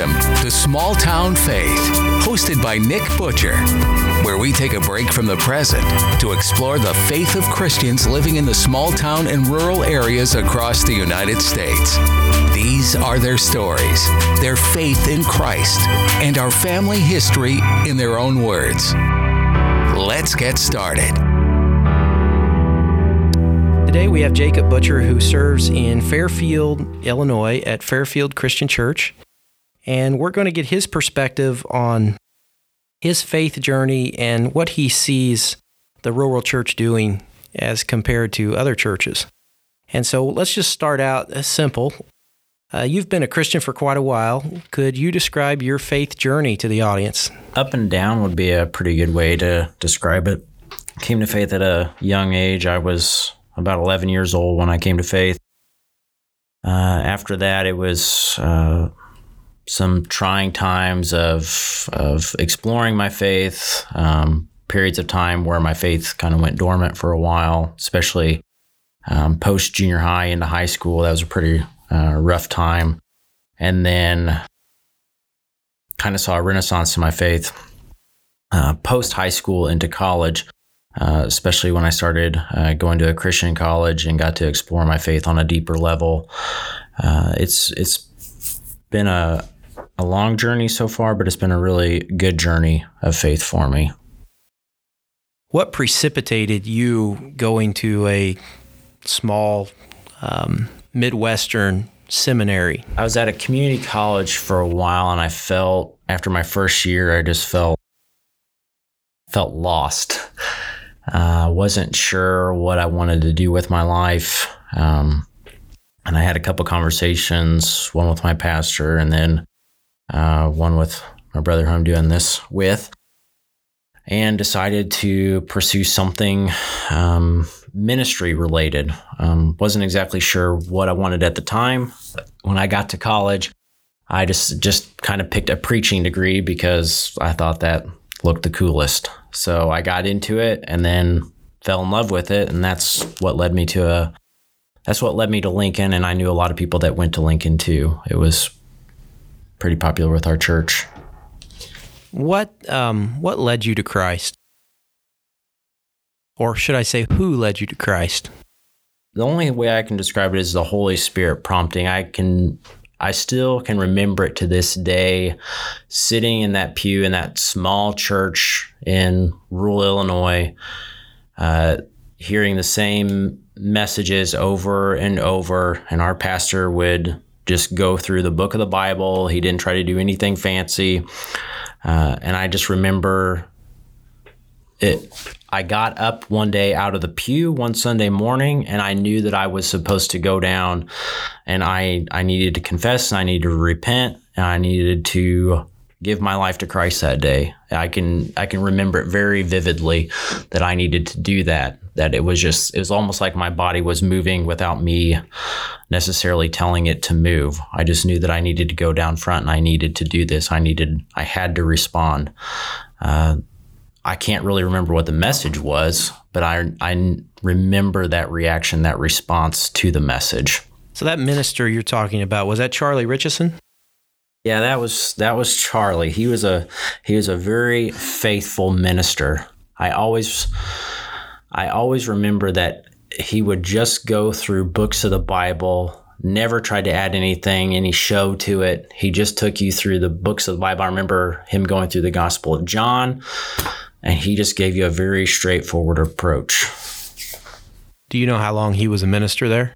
Welcome to Small Town Faith, hosted by Nick Butcher, where we take a break from the present to explore the faith of Christians living in the small town and rural areas across the United States. These are their stories, their faith in Christ, and our family history in their own words. Let's get started. Today we have Jacob Butcher, who serves in Fairfield, Illinois at Fairfield Christian Church. And we're going to get his perspective on his faith journey and what he sees the rural church doing as compared to other churches. And so let's just start out simple. Uh, you've been a Christian for quite a while. Could you describe your faith journey to the audience? Up and down would be a pretty good way to describe it. Came to faith at a young age. I was about 11 years old when I came to faith. Uh, after that, it was uh, some trying times of of exploring my faith. Um, periods of time where my faith kind of went dormant for a while, especially um, post junior high into high school. That was a pretty uh, rough time, and then kind of saw a renaissance to my faith uh, post high school into college uh, especially when I started uh, going to a Christian college and got to explore my faith on a deeper level. Uh, it's it's been a a long journey so far, but it's been a really good journey of faith for me. What precipitated you going to a small um, Midwestern seminary? I was at a community college for a while, and I felt after my first year, I just felt felt lost. Uh, wasn't sure what I wanted to do with my life. Um, and I had a couple conversations, one with my pastor and then uh, one with my brother who I'm doing this with, and decided to pursue something um, ministry related. Um, wasn't exactly sure what I wanted at the time. When I got to college, I just just kind of picked a preaching degree because I thought that looked the coolest. So I got into it and then fell in love with it. And that's what led me to a, that's what led me to Lincoln. And I knew a lot of people that went to Lincoln too. It was pretty popular with our church. What, um, what led you to Christ? Or should I say, who led you to Christ? The only way I can describe it is the Holy Spirit prompting. I can I still can remember it to this day, sitting in that pew in that small church in rural Illinois, uh, hearing the same messages over and over. And our pastor would just go through the book of the Bible. He didn't try to do anything fancy. Uh, and I just remember it I got up one day out of the pew one Sunday morning and I knew that I was supposed to go down and I, I needed to confess and I needed to repent and I needed to give my life to Christ that day. I can I can remember it very vividly that I needed to do that. That it was just it was almost like my body was moving without me necessarily telling it to move. I just knew that I needed to go down front and I needed to do this. I needed I had to respond. Uh, I can't really remember what the message was, but I I remember that reaction, that response to the message. So that minister you're talking about was that Charlie Richardson? Yeah, that was that was Charlie. He was a he was a very faithful minister. I always I always remember that he would just go through books of the Bible, never tried to add anything, any show to it. He just took you through the books of the Bible. I remember him going through the Gospel of John, and he just gave you a very straightforward approach. Do you know how long he was a minister there?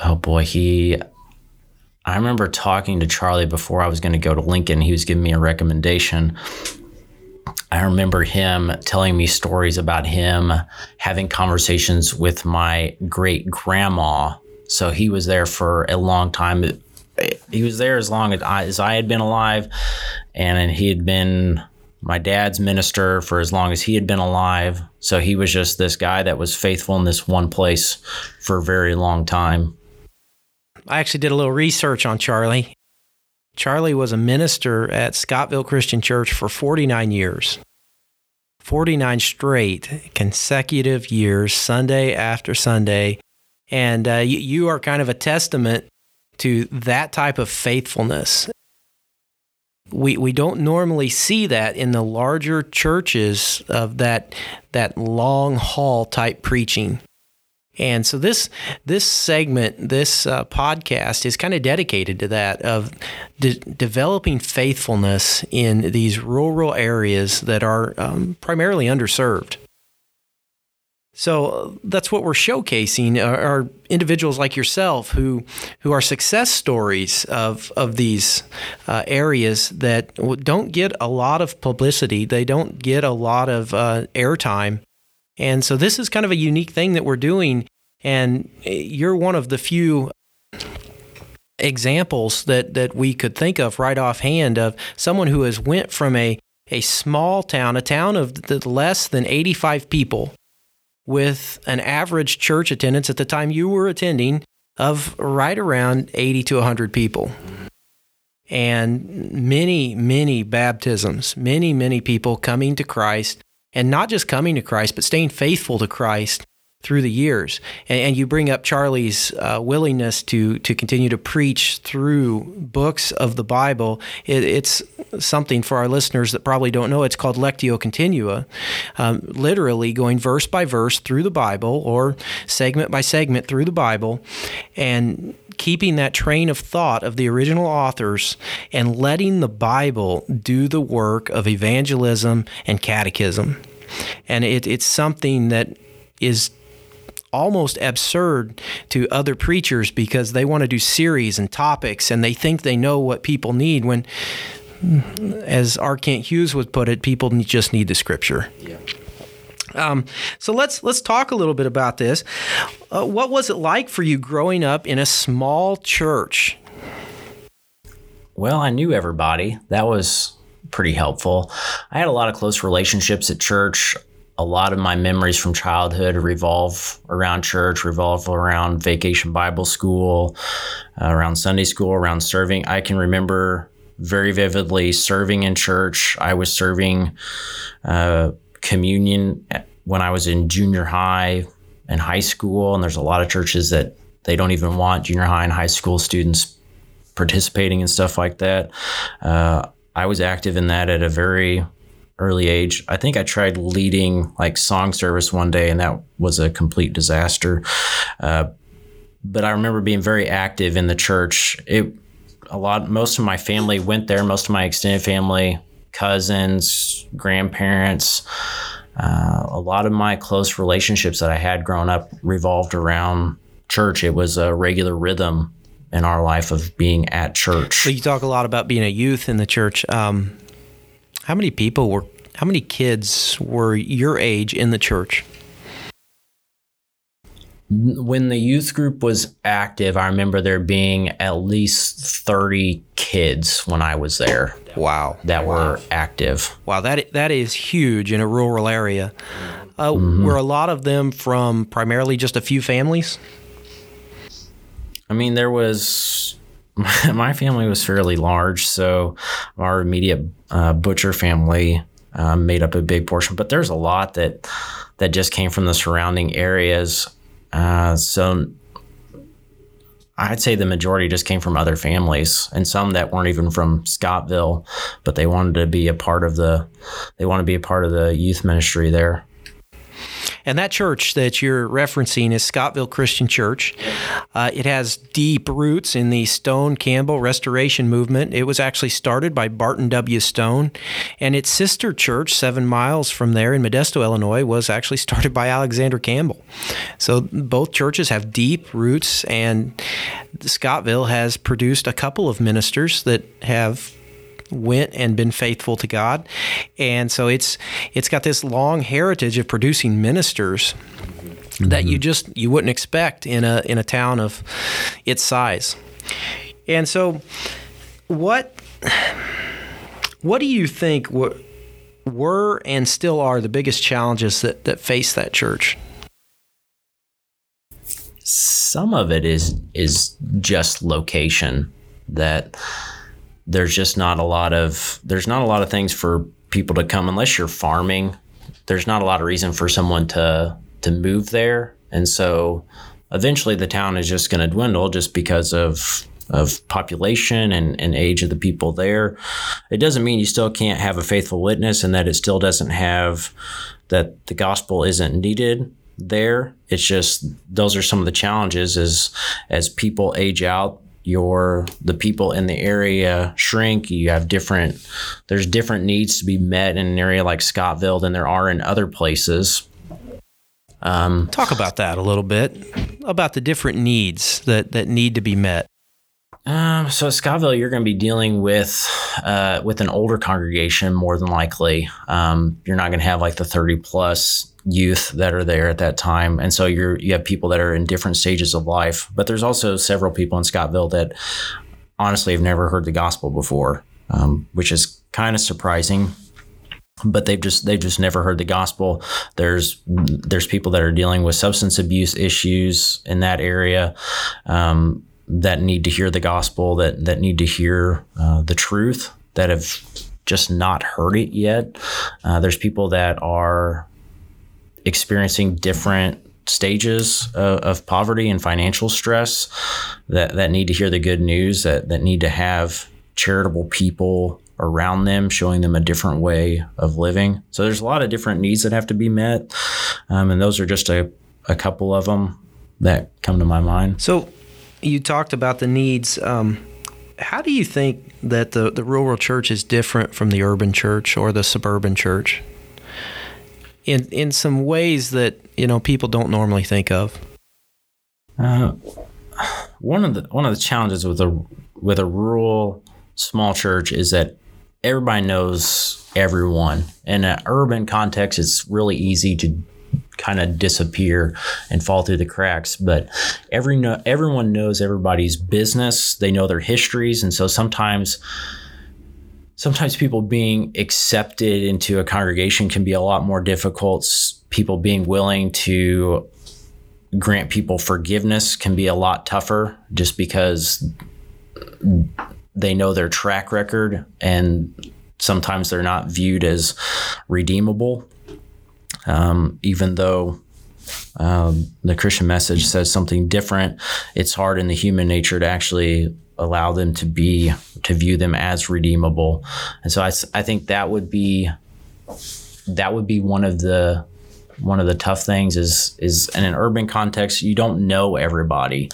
Oh boy, he. I remember talking to Charlie before I was going to go to Lincoln. He was giving me a recommendation. I remember him telling me stories about him having conversations with my great grandma. So he was there for a long time. He was there as long as I, as I had been alive, and he had been my dad's minister for as long as he had been alive. So he was just this guy that was faithful in this one place for a very long time. I actually did a little research on Charlie. Charlie was a minister at Scottville Christian Church for 49 years. 49 straight consecutive years, Sunday after Sunday. And uh, you, you are kind of a testament to that type of faithfulness. We, we don't normally see that in the larger churches of that that long haul type preaching. And so this this segment, this uh, podcast is kind of dedicated to that of de- developing faithfulness in these rural areas that are um, primarily underserved. So that's what we're showcasing are, are, individuals like yourself who who are success stories of of these uh, areas that don't get a lot of publicity. They don't get a lot of uh, airtime, and so this is kind of a unique thing that we're doing. And eh, you're one of the few examples that that we could think of right offhand of someone who has went from a a small town, a town of less than 85 people with an average church attendance at the time you were attending of right around 80 to 100 people. And many, many baptisms, many, many people coming to Christ, and not just coming to Christ, but staying faithful to Christ through the years. And, and you bring up Charlie's uh, willingness to to continue to preach through books of the Bible. It, it's something for our listeners that probably don't know. It's called Lectio Continua, um, literally going verse by verse through the Bible or segment by segment through the Bible, and keeping that train of thought of the original authors and letting the Bible do the work of evangelism and catechism. And it, it's something that is almost absurd to other preachers because they want to do series and topics and they think they know what people need when as R. Kent Hughes would put it, people just need the scripture. Yeah. Um, so let's let's talk a little bit about this. Uh, what was it like for you growing up in a small church? Well, I knew everybody. That was pretty helpful. I had a lot of close relationships at church a lot of my memories from childhood revolve around church, revolve around vacation Bible school, uh, around Sunday school, around serving. I can remember very vividly serving in church. I was serving uh, communion when I was in junior high and high school, and there's a lot of churches that they don't even want junior high and high school students participating in stuff like that. Uh, I was active in that at a very early age. I think I tried leading like song service one day, and that was a complete disaster. Uh, but I remember being very active in the church. It a lot. Most of my family went there. Most of my extended family, cousins, grandparents. Uh, a lot of my close relationships that I had growing up revolved around church. It was a regular rhythm in our life of being at church. So you talk a lot about being a youth in the church. Um, how many people were, how many kids were your age in the church? When the youth group was active, I remember there being at least 30 kids when I was there. Wow. That wow. were active. Wow, that that is huge in a rural area. Uh, mm-hmm. Were a lot of them from primarily just a few families? I mean, there was my family was fairly large, so our immediate uh, butcher family um, made up a big portion. But there's a lot that that just came from the surrounding areas. Uh, so I'd say the majority just came from other families, and some that weren't even from Scottville, but they wanted to be a part of the they want to be a part of the youth ministry there. And that church that you're referencing is Scottville Christian Church. Uh, it has deep roots in the Stone Campbell Restoration Movement. It was actually started by Barton W. Stone, and its sister church, seven miles from there in Modesto, Illinois, was actually started by Alexander Campbell. So both churches have deep roots, and Scottville has produced a couple of ministers that have went and been faithful to God. And so it's it's got this long heritage of producing ministers mm-hmm. that you mm-hmm. just you wouldn't expect in a in a town of its size. And so what what do you think were and still are the biggest challenges that, that face that church? Some of it is is just location that there's just not a lot of there's not a lot of things for people to come unless you're farming. There's not a lot of reason for someone to to move there, and so eventually the town is just going to dwindle just because of of population and, and age of the people there. It doesn't mean you still can't have a faithful witness and that it still doesn't have that the gospel isn't needed there. It's just those are some of the challenges as as people age out your the people in the area shrink. You have different there's different needs to be met in an area like scottville than there are in other places. Um, talk about that a little bit about the different needs that that need to be met um, so at Scottville, you're going to be dealing with uh, with an older congregation more than likely. Um, you're not going to have like the 30 plus youth that are there at that time, and so you're you have people that are in different stages of life. But there's also several people in Scottville that honestly have never heard the gospel before, um, which is kind of surprising but they've just they've just never heard the gospel. There's there's people that are dealing with substance abuse issues in that area. Um, that need to hear the gospel, that that need to hear uh, the truth, that have just not heard it yet. Uh, there's people that are experiencing different stages of, of, poverty and financial stress that, that need to hear the good news, that, that need to have charitable people around them, showing them a different way of living. So there's a lot of different needs that have to be met. Um, and those are just a, a couple of them that come to my mind. So you talked about the needs. Um, how do you think that the, the rural church is different from the urban church or the suburban church? In in some ways that you know people don't normally think of. Uh, one of the one of the challenges with a with a rural small church is that everybody knows everyone. In an urban context, it's really easy to kind of disappear and fall through the cracks. But every everyone knows everybody's business. They know their histories, and so sometimes sometimes people being accepted into a congregation can be a lot more difficult. People being willing to grant people forgiveness can be a lot tougher just because they know their track record and sometimes they're not viewed as redeemable um, even though um, the Christian message says something different, it's hard in the human nature to actually allow them to be to view them as redeemable. And so I, I think that would be that would be one of the one of the tough things is is in an urban context you don't know everybody.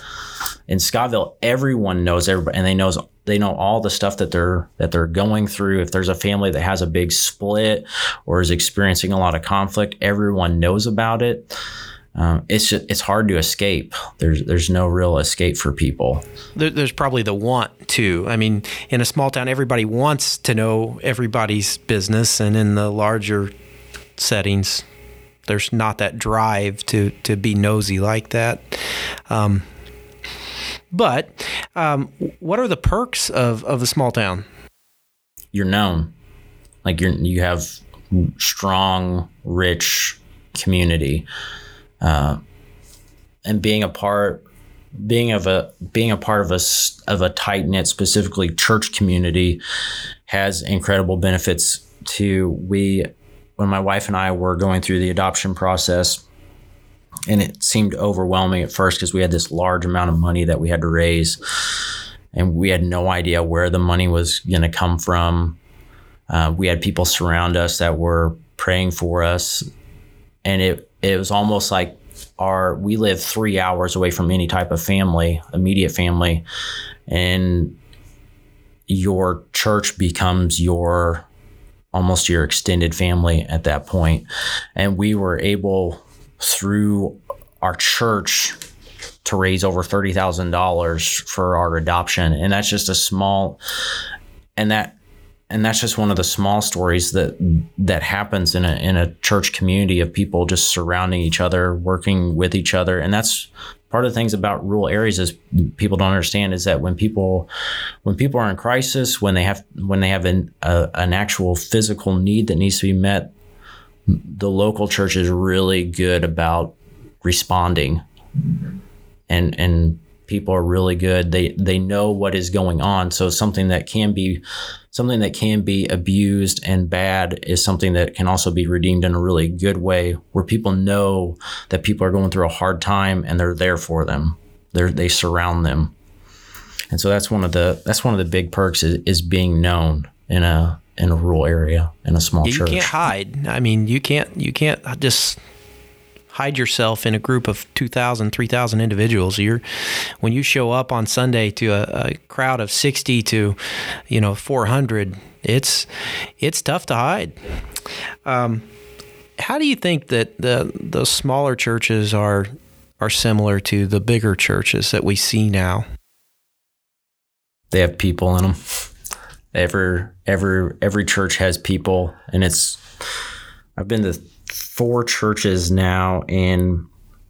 In Scottville, everyone knows everybody, and they knows they know all the stuff that they're that they're going through. If there's a family that has a big split or is experiencing a lot of conflict, everyone knows about it. Um, it's just, it's hard to escape. There's there's no real escape for people. There, there's probably the want to. I mean, in a small town, everybody wants to know everybody's business, and in the larger settings, there's not that drive to to be nosy like that. Um, but um, what are the perks of, of a small town? You're known, like you're you have strong, rich community, uh, and being a part being of a being a part of a of a tight knit, specifically church community, has incredible benefits. To we, when my wife and I were going through the adoption process, and it seemed overwhelming at first because we had this large amount of money that we had to raise and we had no idea where the money was going to come from. Uh, we had people surround us that were praying for us and it it was almost like our we live three hours away from any type of family immediate family and your church becomes your almost your extended family at that point. And we were able through our church to raise over $30,000 for our adoption. And that's just a small, and that, and that's just one of the small stories that that happens in a in a church community of people just surrounding each other, working with each other, and that's part of the things about rural areas is people don't understand is that when people when people are in crisis, when they have when they have an a, an actual physical need that needs to be met, the local church is really good about responding. And and people are really good. They they know what is going on. So something that can be something that can be abused and bad is something that can also be redeemed in a really good way where people know that people are going through a hard time and they're there for them. They they surround them. And so that's one of the that's one of the big perks is, is being known in a in a rural area in a small you church. You can't hide. I mean, you can't you can't just hide yourself in a group of 2,000, 3,000 individuals. You're when you show up on Sunday to a, a, crowd of 60 to, you know, 400, it's it's tough to hide. Um, how do you think that the the smaller churches are are similar to the bigger churches that we see now? They have people in them. Every every every church has people, and it's. I've been to four churches now, and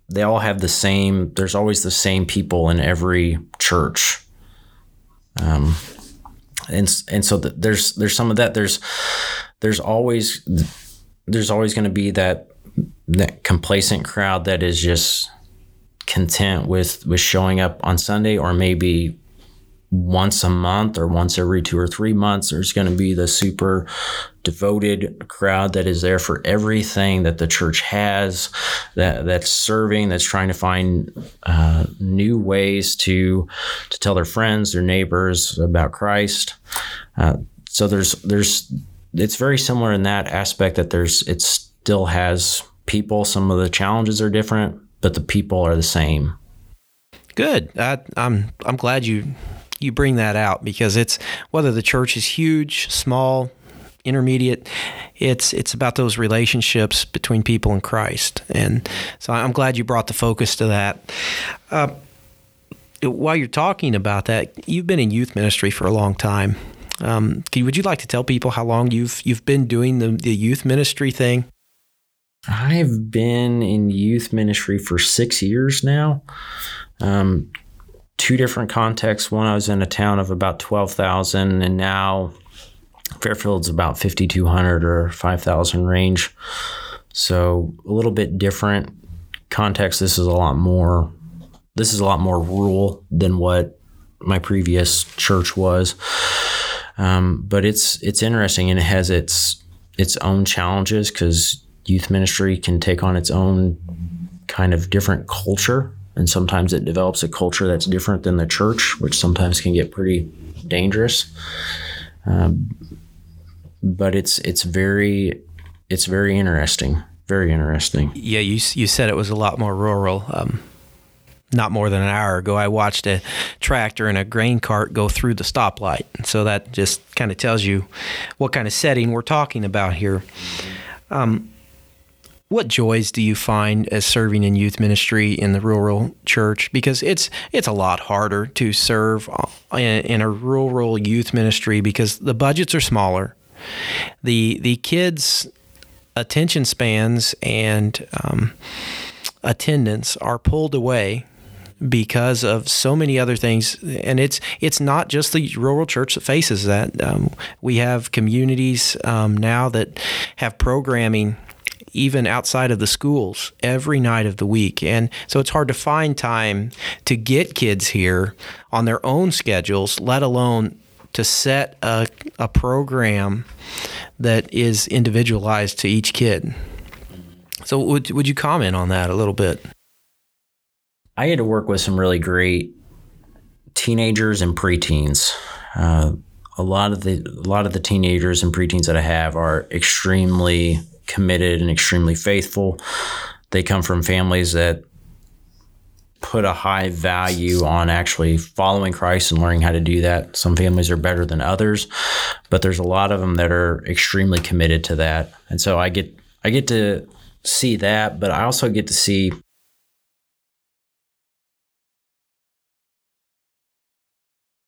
they all have the same. There's always the same people in every church. Um, and and so the, there's there's some of that. There's there's always there's always going to be that that complacent crowd that is just content with with showing up on Sunday or maybe once a month or once every two or three months. There's going to be the super devoted crowd that is there for everything that the church has, that that's serving, that's trying to find uh, new ways to to tell their friends, their neighbors about Christ. Uh, so there's there's it's very similar in that aspect that there's it still has people. Some of the challenges are different, but the people are the same. Good. I'm I'm glad you you bring that out because it's whether the church is huge, small, intermediate, it's it's about those relationships between people and Christ, and so I'm glad you brought the focus to that. Uh, while you're talking about that, you've been in youth ministry for a long time. Um, would you like to tell people how long you've you've been doing the, the youth ministry thing? I've been in youth ministry for six years now. Um, two different contexts. One, I was in a town of about 12,000, and now Fairfield's about 5,200 or 5,000 range. So a little bit different context. This is a lot more. This is a lot more rural than what my previous church was. Um, but it's it's interesting and it has its its own challenges because youth ministry can take on its own kind of different culture and sometimes it develops a culture that's different than the church, which sometimes can get pretty dangerous. Um, but it's it's very it's very interesting, very interesting. Yeah, you you said it was a lot more rural. Um, not more than an hour ago, I watched a tractor and a grain cart go through the stoplight. So that just kind of tells you what kind of setting we're talking about here. Um, what joys do you find as serving in youth ministry in the rural church? Because it's it's a lot harder to serve uh, in, a rural youth ministry because the budgets are smaller, the the kids' attention spans and um, attendance are pulled away because of so many other things. And it's it's not just the rural church that faces that. Um, we have communities um, now that have programming even outside of the schools every night of the week. And so it's hard to find time to get kids here on their own schedules, let alone to set a, a program that is individualized to each kid. So would would you comment on that a little bit? I had to work with some really great teenagers and preteens. Uh, a lot of the a lot of the teenagers and preteens that I have are extremely committed and extremely faithful. They come from families that put a high value on actually following Christ and learning how to do that. Some families are better than others, but there's a lot of them that are extremely committed to that. And so I get I get to see that, but I also get to see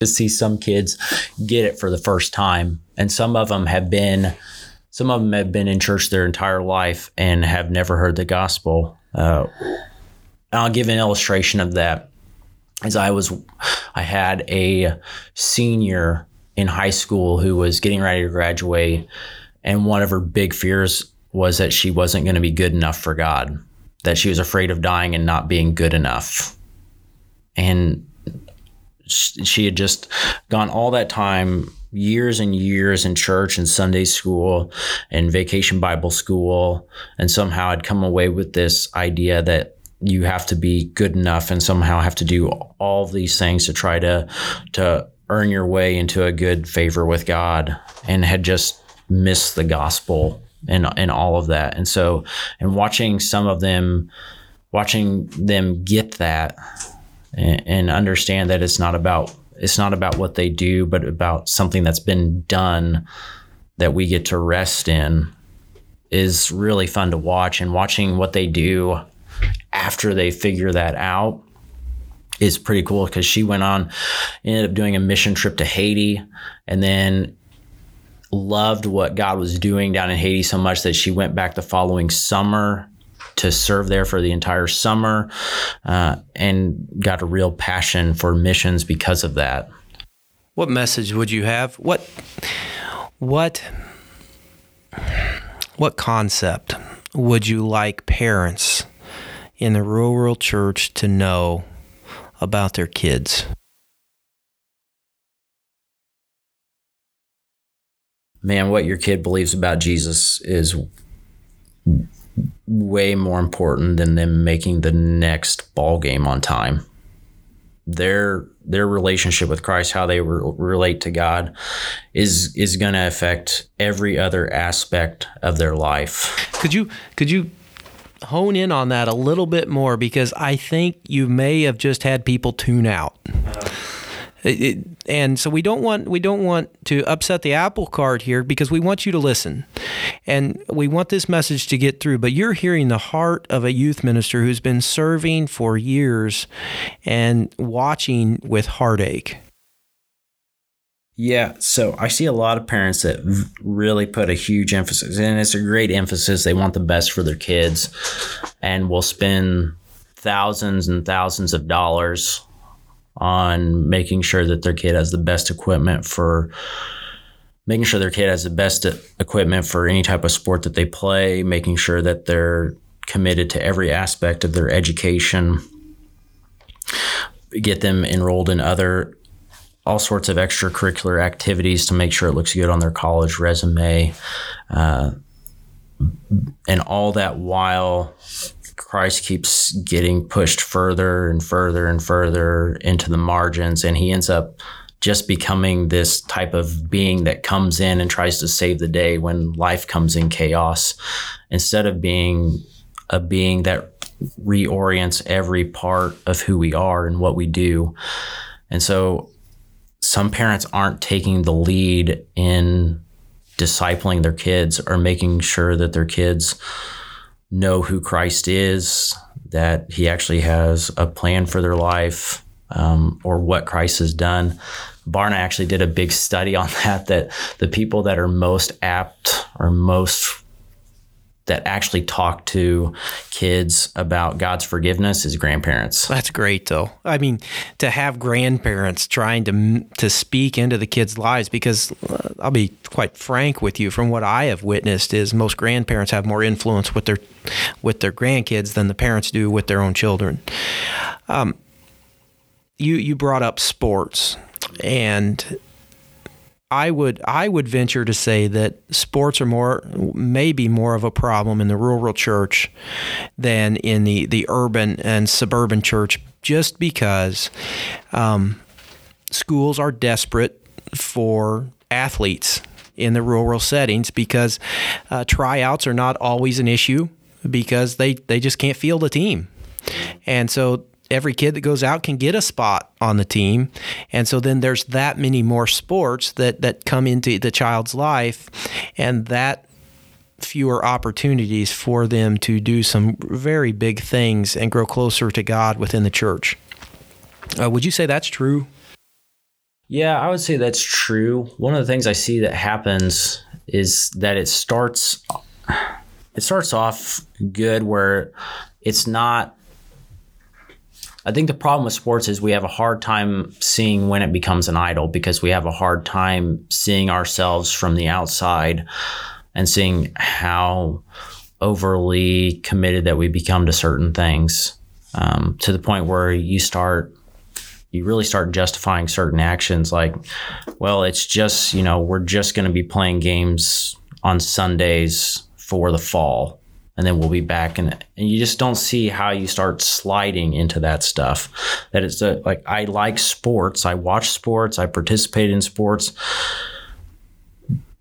to see some kids get it for the first time and some of them have been some of them have been in church their entire life and have never heard the gospel. Uh, I'll give an illustration of that. As I was, I had a senior in high school who was getting ready to graduate, and one of her big fears was that she wasn't going to be good enough for God, that she was afraid of dying and not being good enough. And she had just gone all that time years and years in church and Sunday school and vacation Bible school. And somehow I'd come away with this idea that you have to be good enough and somehow have to do all these things to try to to earn your way into a good favor with God and had just missed the gospel and and all of that. And so and watching some of them watching them get that and, and understand that it's not about it's not about what they do, but about something that's been done that we get to rest in is really fun to watch. And watching what they do after they figure that out is pretty cool because she went on, ended up doing a mission trip to Haiti, and then loved what God was doing down in Haiti so much that she went back the following summer to serve there for the entire summer uh, and got a real passion for missions because of that. What message would you have? What what what concept would you like parents in the rural church to know about their kids? Man, what your kid believes about Jesus is way more important than them making the next ball game on time. Their their relationship with Christ, how they re- relate to God, is is going to affect every other aspect of their life. Could you could you hone in on that a little bit more because I think you may have just had people tune out. It, and so we don't want we don't want to upset the apple cart here because we want you to listen, and we want this message to get through. But you're hearing the heart of a youth minister who's been serving for years and watching with heartache. Yeah, so I see a lot of parents that really put a huge emphasis, and it's a great emphasis. They want the best for their kids, and will spend thousands and thousands of dollars on making sure that their kid has the best equipment for making sure their kid has the best equipment for any type of sport that they play, making sure that they're committed to every aspect of their education, get them enrolled in other all sorts of extracurricular activities to make sure it looks good on their college resume. Uh, and all that while Christ keeps getting pushed further and further and further into the margins, and he ends up just becoming this type of being that comes in and tries to save the day when life comes in chaos, instead of being a being that reorients every part of who we are and what we do. And so some parents aren't taking the lead in discipling their kids or making sure that their kids know who Christ is, that He actually has a plan for their life, um, or what Christ has done. Barna actually did a big study on that. That the people that are most apt or most that actually talk to kids about God's forgiveness is grandparents. That's great, though. I mean, to have grandparents trying to to speak into the kids' lives, because uh, I'll be quite frank with you, from what I have witnessed, is most grandparents have more influence with their with their grandkids than the parents do with their own children. Um, you you brought up sports, and I would I would venture to say that sports are more maybe more of a problem in the rural church than in the the urban and suburban church, just because um, schools are desperate for athletes in the rural settings because uh, tryouts are not always an issue because they they just can't field a team, and so every kid that goes out can get a spot on the team. And so then there's that many more sports that, that come into the child's life and that fewer opportunities for them to do some very big things and grow closer to God within the church. Uh, would you say that's true? Yeah, I would say that's true. One of the things I see that happens is that it starts it starts off good where it's not I think the problem with sports is we have a hard time seeing when it becomes an idol because we have a hard time seeing ourselves from the outside and seeing how overly committed that we become to certain things um, to the point where you start you really start justifying certain actions like well it's just you know we're just going to be playing games on sundays for the fall and then we'll be back. And and you just don't see how you start sliding into that stuff. That it's a, uh, like i like sports. I watch sports. I participate in sports.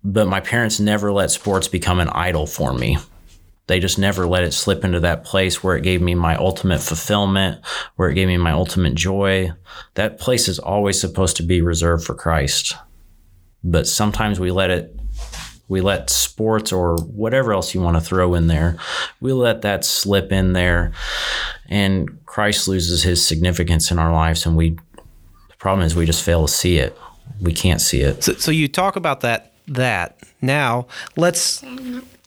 But my parents never let sports become an idol for me. They just never let it slip into that place where it gave me my ultimate fulfillment where it gave me my ultimate joy. That place is always supposed to be reserved for christ. But sometimes we let it we let sports or whatever else you want to throw in there, we let that slip in there, and Christ loses his significance in our lives. And we, the problem is, we just fail to see it. We can't see it. So, so you talk about that. That now let's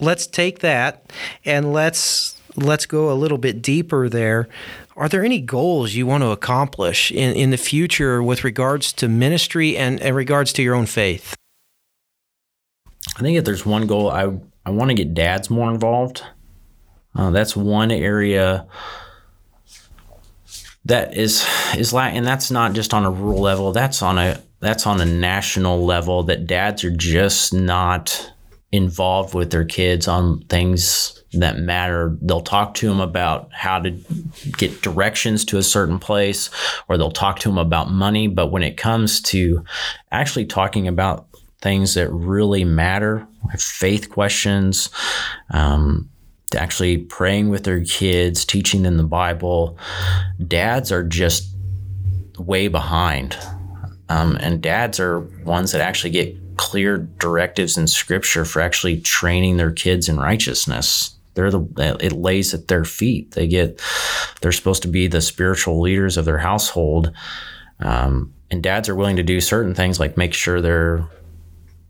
let's take that and let's let's go a little bit deeper there. Are there any goals you want to accomplish in, in the future with regards to ministry and in regards to your own faith? I think if there's one goal, I I want to get dads more involved. Uh, that's one area that is is like, and that's not just on a rural level. That's on a that's on a national level. That dads are just not involved with their kids on things that matter. They'll talk to them about how to get directions to a certain place, or they'll talk to them about money. But when it comes to actually talking about things that really matter, faith questions, um, actually praying with their kids, teaching them the Bible. Dads are just way behind. Um, and dads are ones that actually get clear directives in scripture for actually training their kids in righteousness. They're the it lays at their feet. They get they're supposed to be the spiritual leaders of their household. Um, and dads are willing to do certain things like make sure their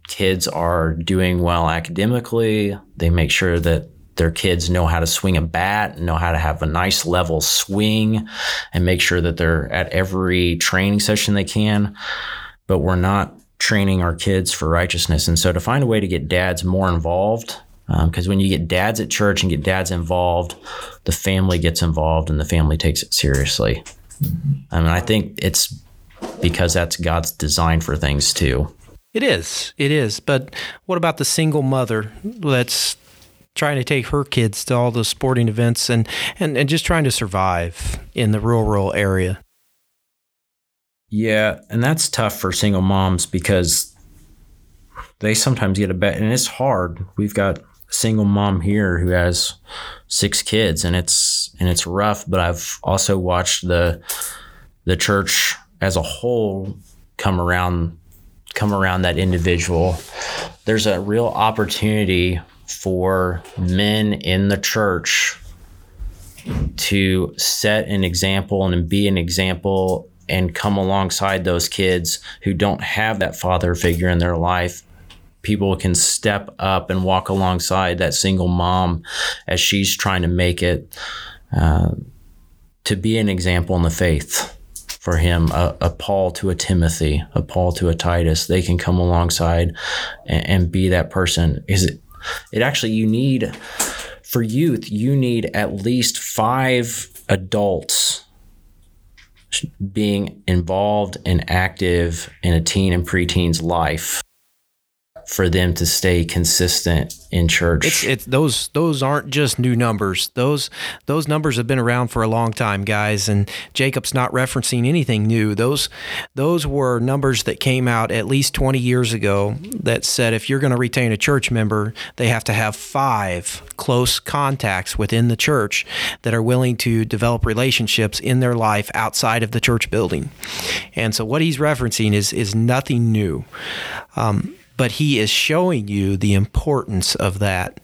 kids are doing well academically. They make sure that their kids know how to swing a bat, know how to have a nice level swing, and make sure that they're at every training session they can. But we're not training our kids for righteousness. And so to find a way to get dads more involved, because um, when you get dads at church and get dads involved, the family gets involved and the family takes it seriously. I mean, I think it's because that's God's design for things too. It is. It is. But what about the single mother that's trying to take her kids to all the sporting events and, and, and just trying to survive in the rural, rural area? Yeah, and that's tough for single moms because they sometimes get a bet, and it's hard. We've got a single mom here who has six kids, and it's and it's rough. But I've also watched the the church as a whole come around come around that individual, there's a real opportunity for men in the church to set an example and be an example and come alongside those kids who don't have that father figure in their life. People can step up and walk alongside that single mom as she's trying to make it uh, to be an example in the faith for him, a, a, Paul to a Timothy, a Paul to a Titus. They can come alongside and, and be that person. Is it? It actually you need for youth. You need at least five adults being involved and active in a teen and preteen's life for them to stay consistent in church. It's, it's those those aren't just new numbers. Those those numbers have been around for a long time, guys. And Jacob's not referencing anything new. Those those were numbers that came out at least 20 years ago that said if you're going to retain a church member, they have to have five close contacts within the church that are willing to develop relationships in their life outside of the church building. And so what he's referencing is is nothing new. Um, but he is showing you the importance of that.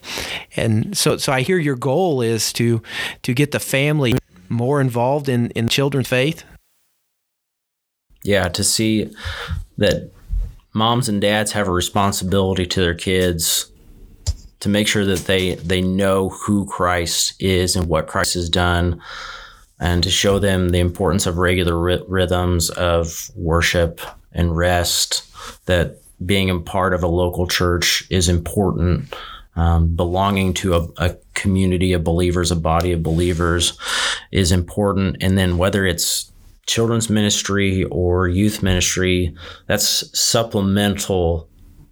And so, so I hear your goal is to to get the family more involved in in children's faith. Yeah, to see that moms and dads have a responsibility to their kids to make sure that they they know who Christ is and what Christ has done and to show them the importance of regular rhythms of worship and rest that being a part of a local church is important. Um, belonging to a, a, community of believers, a body of believers is important. And then whether it's children's ministry or youth ministry, that's supplemental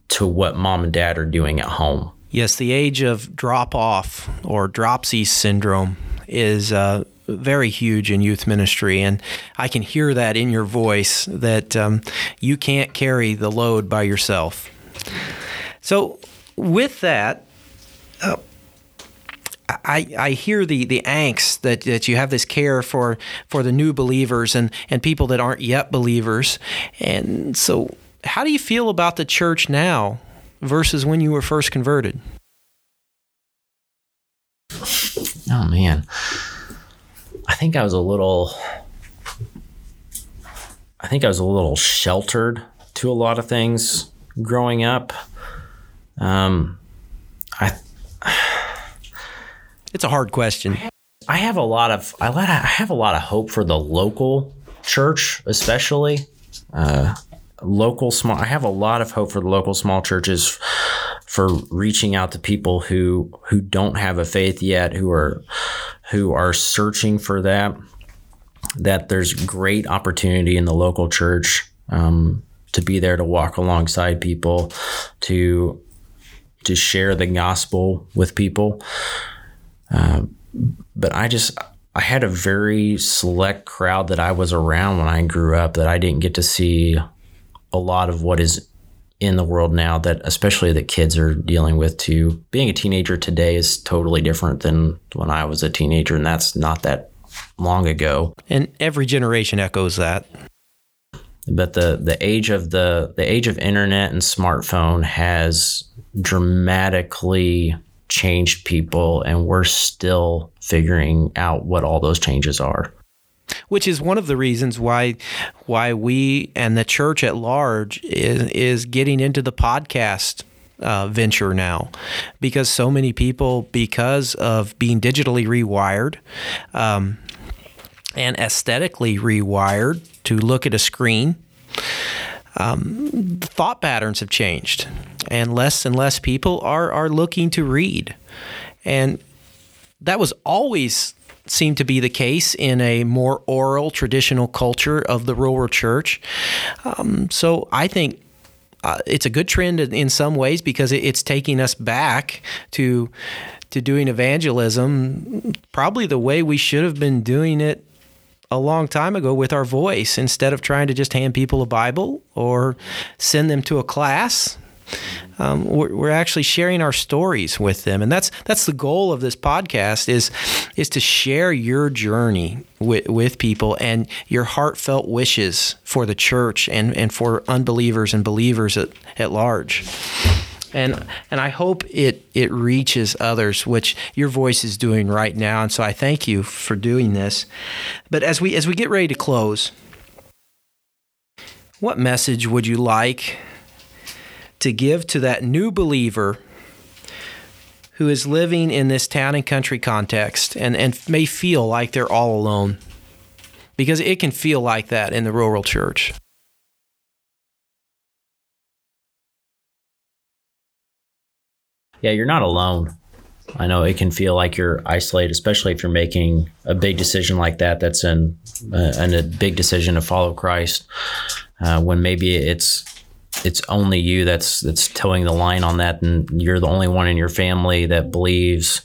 to what mom and dad are doing at home. Yes, the age of drop off or dropsy syndrome is uh, very huge in youth ministry, and I can hear that in your voice that um, you can't carry the load by yourself. So, with that, uh, I, I hear the, the angst that, that you have this care for, for the new believers and, and people that aren't yet believers. And so, how do you feel about the church now versus when you were first converted? Oh, man. I think I was a little. I think I was a little sheltered to a lot of things growing up. Um, I it's a hard question. I have a lot of I let I have a lot of hope for the local church, especially uh, local small. I have a lot of hope for the local small churches for reaching out to people who who don't have a faith yet, who are who are searching for that. That there's great opportunity in the local church um, to be there to walk alongside people, to to share the gospel with people. Uh, but I just I had a very select crowd that I was around when I grew up that I didn't get to see a lot of what is in the world now that especially that kids are dealing with too. Being a teenager today is totally different than when I was a teenager and that's not that long ago. And every generation echoes that. But the the age of the the age of internet and smartphone has dramatically changed people, and we're still figuring out what all those changes are. Which is one of the reasons why why we and the church at large is, is getting into the podcast uh, venture now. Because so many people, because of being digitally rewired um, and aesthetically rewired to look at a screen, um, thought patterns have changed. And less and less people are are looking to read, and that was always seemed to be the case in a more oral traditional culture of the rural church. Um, so I think uh, it's a good trend in some ways because it's taking us back to to doing evangelism probably the way we should have been doing it a long time ago with our voice instead of trying to just hand people a Bible or send them to a class um, we're, we're, actually sharing our stories with them, and that's that's the goal of this podcast is is to share your journey with, with people and your heartfelt wishes for the church and, and for unbelievers and believers at, at large. And and I hope it it reaches others, which your voice is doing right now. And so I thank you for doing this. But as we as we get ready to close, what message would you like to give to that new believer who is living in this town and country context and, and may feel like they're all alone. Because it can feel like that in the rural church. Yeah, you're not alone. I know it can feel like you're isolated, especially if you're making a big decision like that. That's an, uh, and a big decision to follow Christ. Uh, when maybe it's it's only you that's that's toeing the line on that, and you're the only one in your family that believes,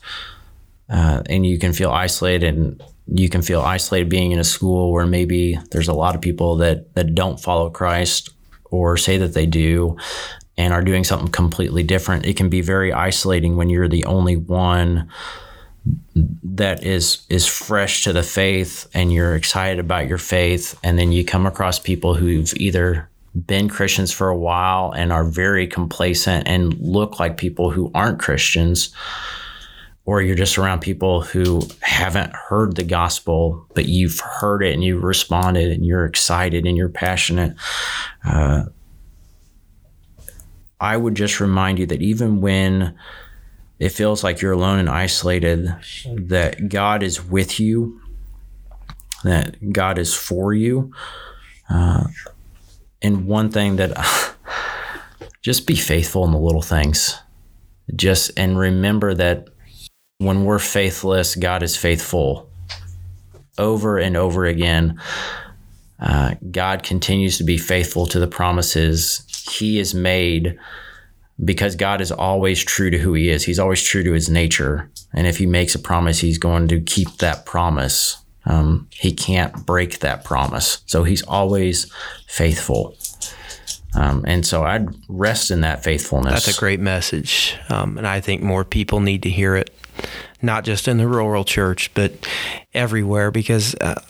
uh, and you can feel isolated, and you can feel isolated being in a school where maybe there's a lot of people that that don't follow Christ or say that they do, and are doing something completely different. It can be very isolating when you're the only one that is is fresh to the faith and you're excited about your faith and then you come across people who've either been Christians for a while and are very complacent and look like people who aren't Christians, or you're just around people who haven't heard the gospel, but you've heard it and you've responded and you're excited and you're passionate. Uh, I would just remind you that even when it feels like you're alone and isolated, that God is with you, that God is for you. Uh, and one thing that just be faithful in the little things. Just and remember that when we're faithless, God is faithful. Over and over again, uh, God continues to be faithful to the promises He has made because God is always true to who he is. He's always true to his nature. And if he makes a promise, he's going to keep that promise. Um, he can't break that promise. So he's always faithful. Um, and so I'd rest in that faithfulness. That's a great message. Um, and I think more people need to hear it, not just in the rural church, but everywhere, because uh,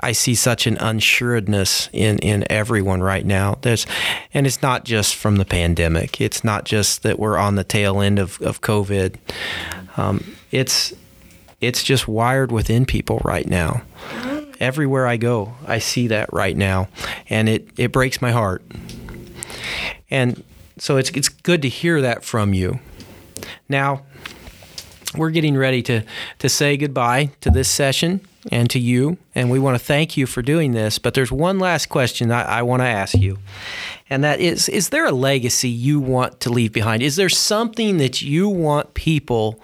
I see such an unsuredness in, in everyone right now. There's, and it's not just from the pandemic, it's not just that we're on the tail end of, of COVID. Um, it's, it's just wired within people right now. Everywhere I go, I see that right now, and it, it breaks my heart. And so it's it's good to hear that from you. Now, we're getting ready to to say goodbye to this session and to you, and we want to thank you for doing this. But there's one last question I, I want to ask you, and that is: Is there a legacy you want to leave behind? Is there something that you want people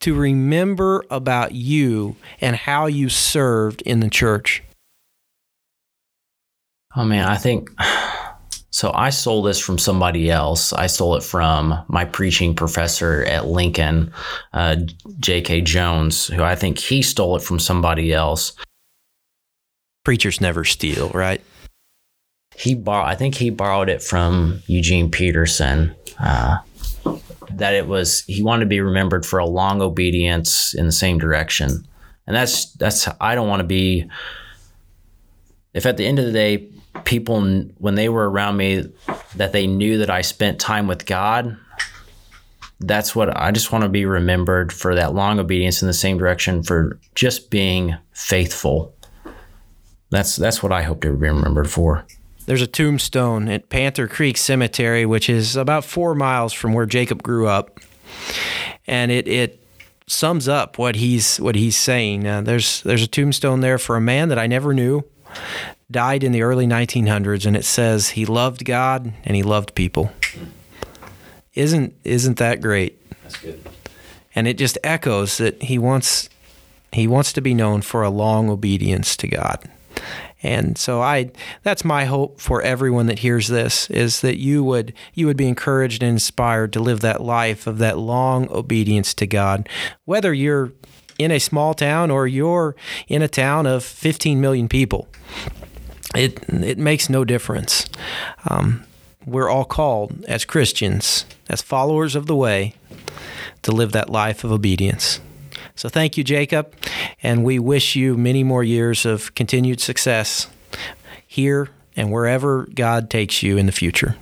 to remember about you and how you served in the church? Oh man, I think so I stole this from somebody else. I stole it from my preaching professor at Lincoln, uh, J.K. Jones, who I think he stole it from somebody else. Preachers never steal, right? He borrowed. I think he borrowed it from Eugene Peterson. Uh, that it was he wanted to be remembered for a long obedience in the same direction, and that's that's I don't want to be. If at the end of the day people when they were around me that they knew that I spent time with God that's what I just want to be remembered for that long obedience in the same direction for just being faithful. That's that's what I hope to be remembered for. There's a tombstone at Panther Creek Cemetery which is about 4 miles from where Jacob grew up. And it it sums up what he's what he's saying. Uh, there's there's a tombstone there for a man that I never knew died in the early 1900s, and it says he loved God and he loved people. Isn't isn't that great? That's good. And it just echoes that he wants he wants to be known for a long obedience to God. And so I that's my hope for everyone that hears this is that you would you would be encouraged and inspired to live that life of that long obedience to God. Whether you're in a small town or you're in a town of 15 million people it it makes no difference. Um, we're all called as Christians, as followers of the way, to live that life of obedience. So thank you, Jacob, and we wish you many more years of continued success here and wherever God takes you in the future.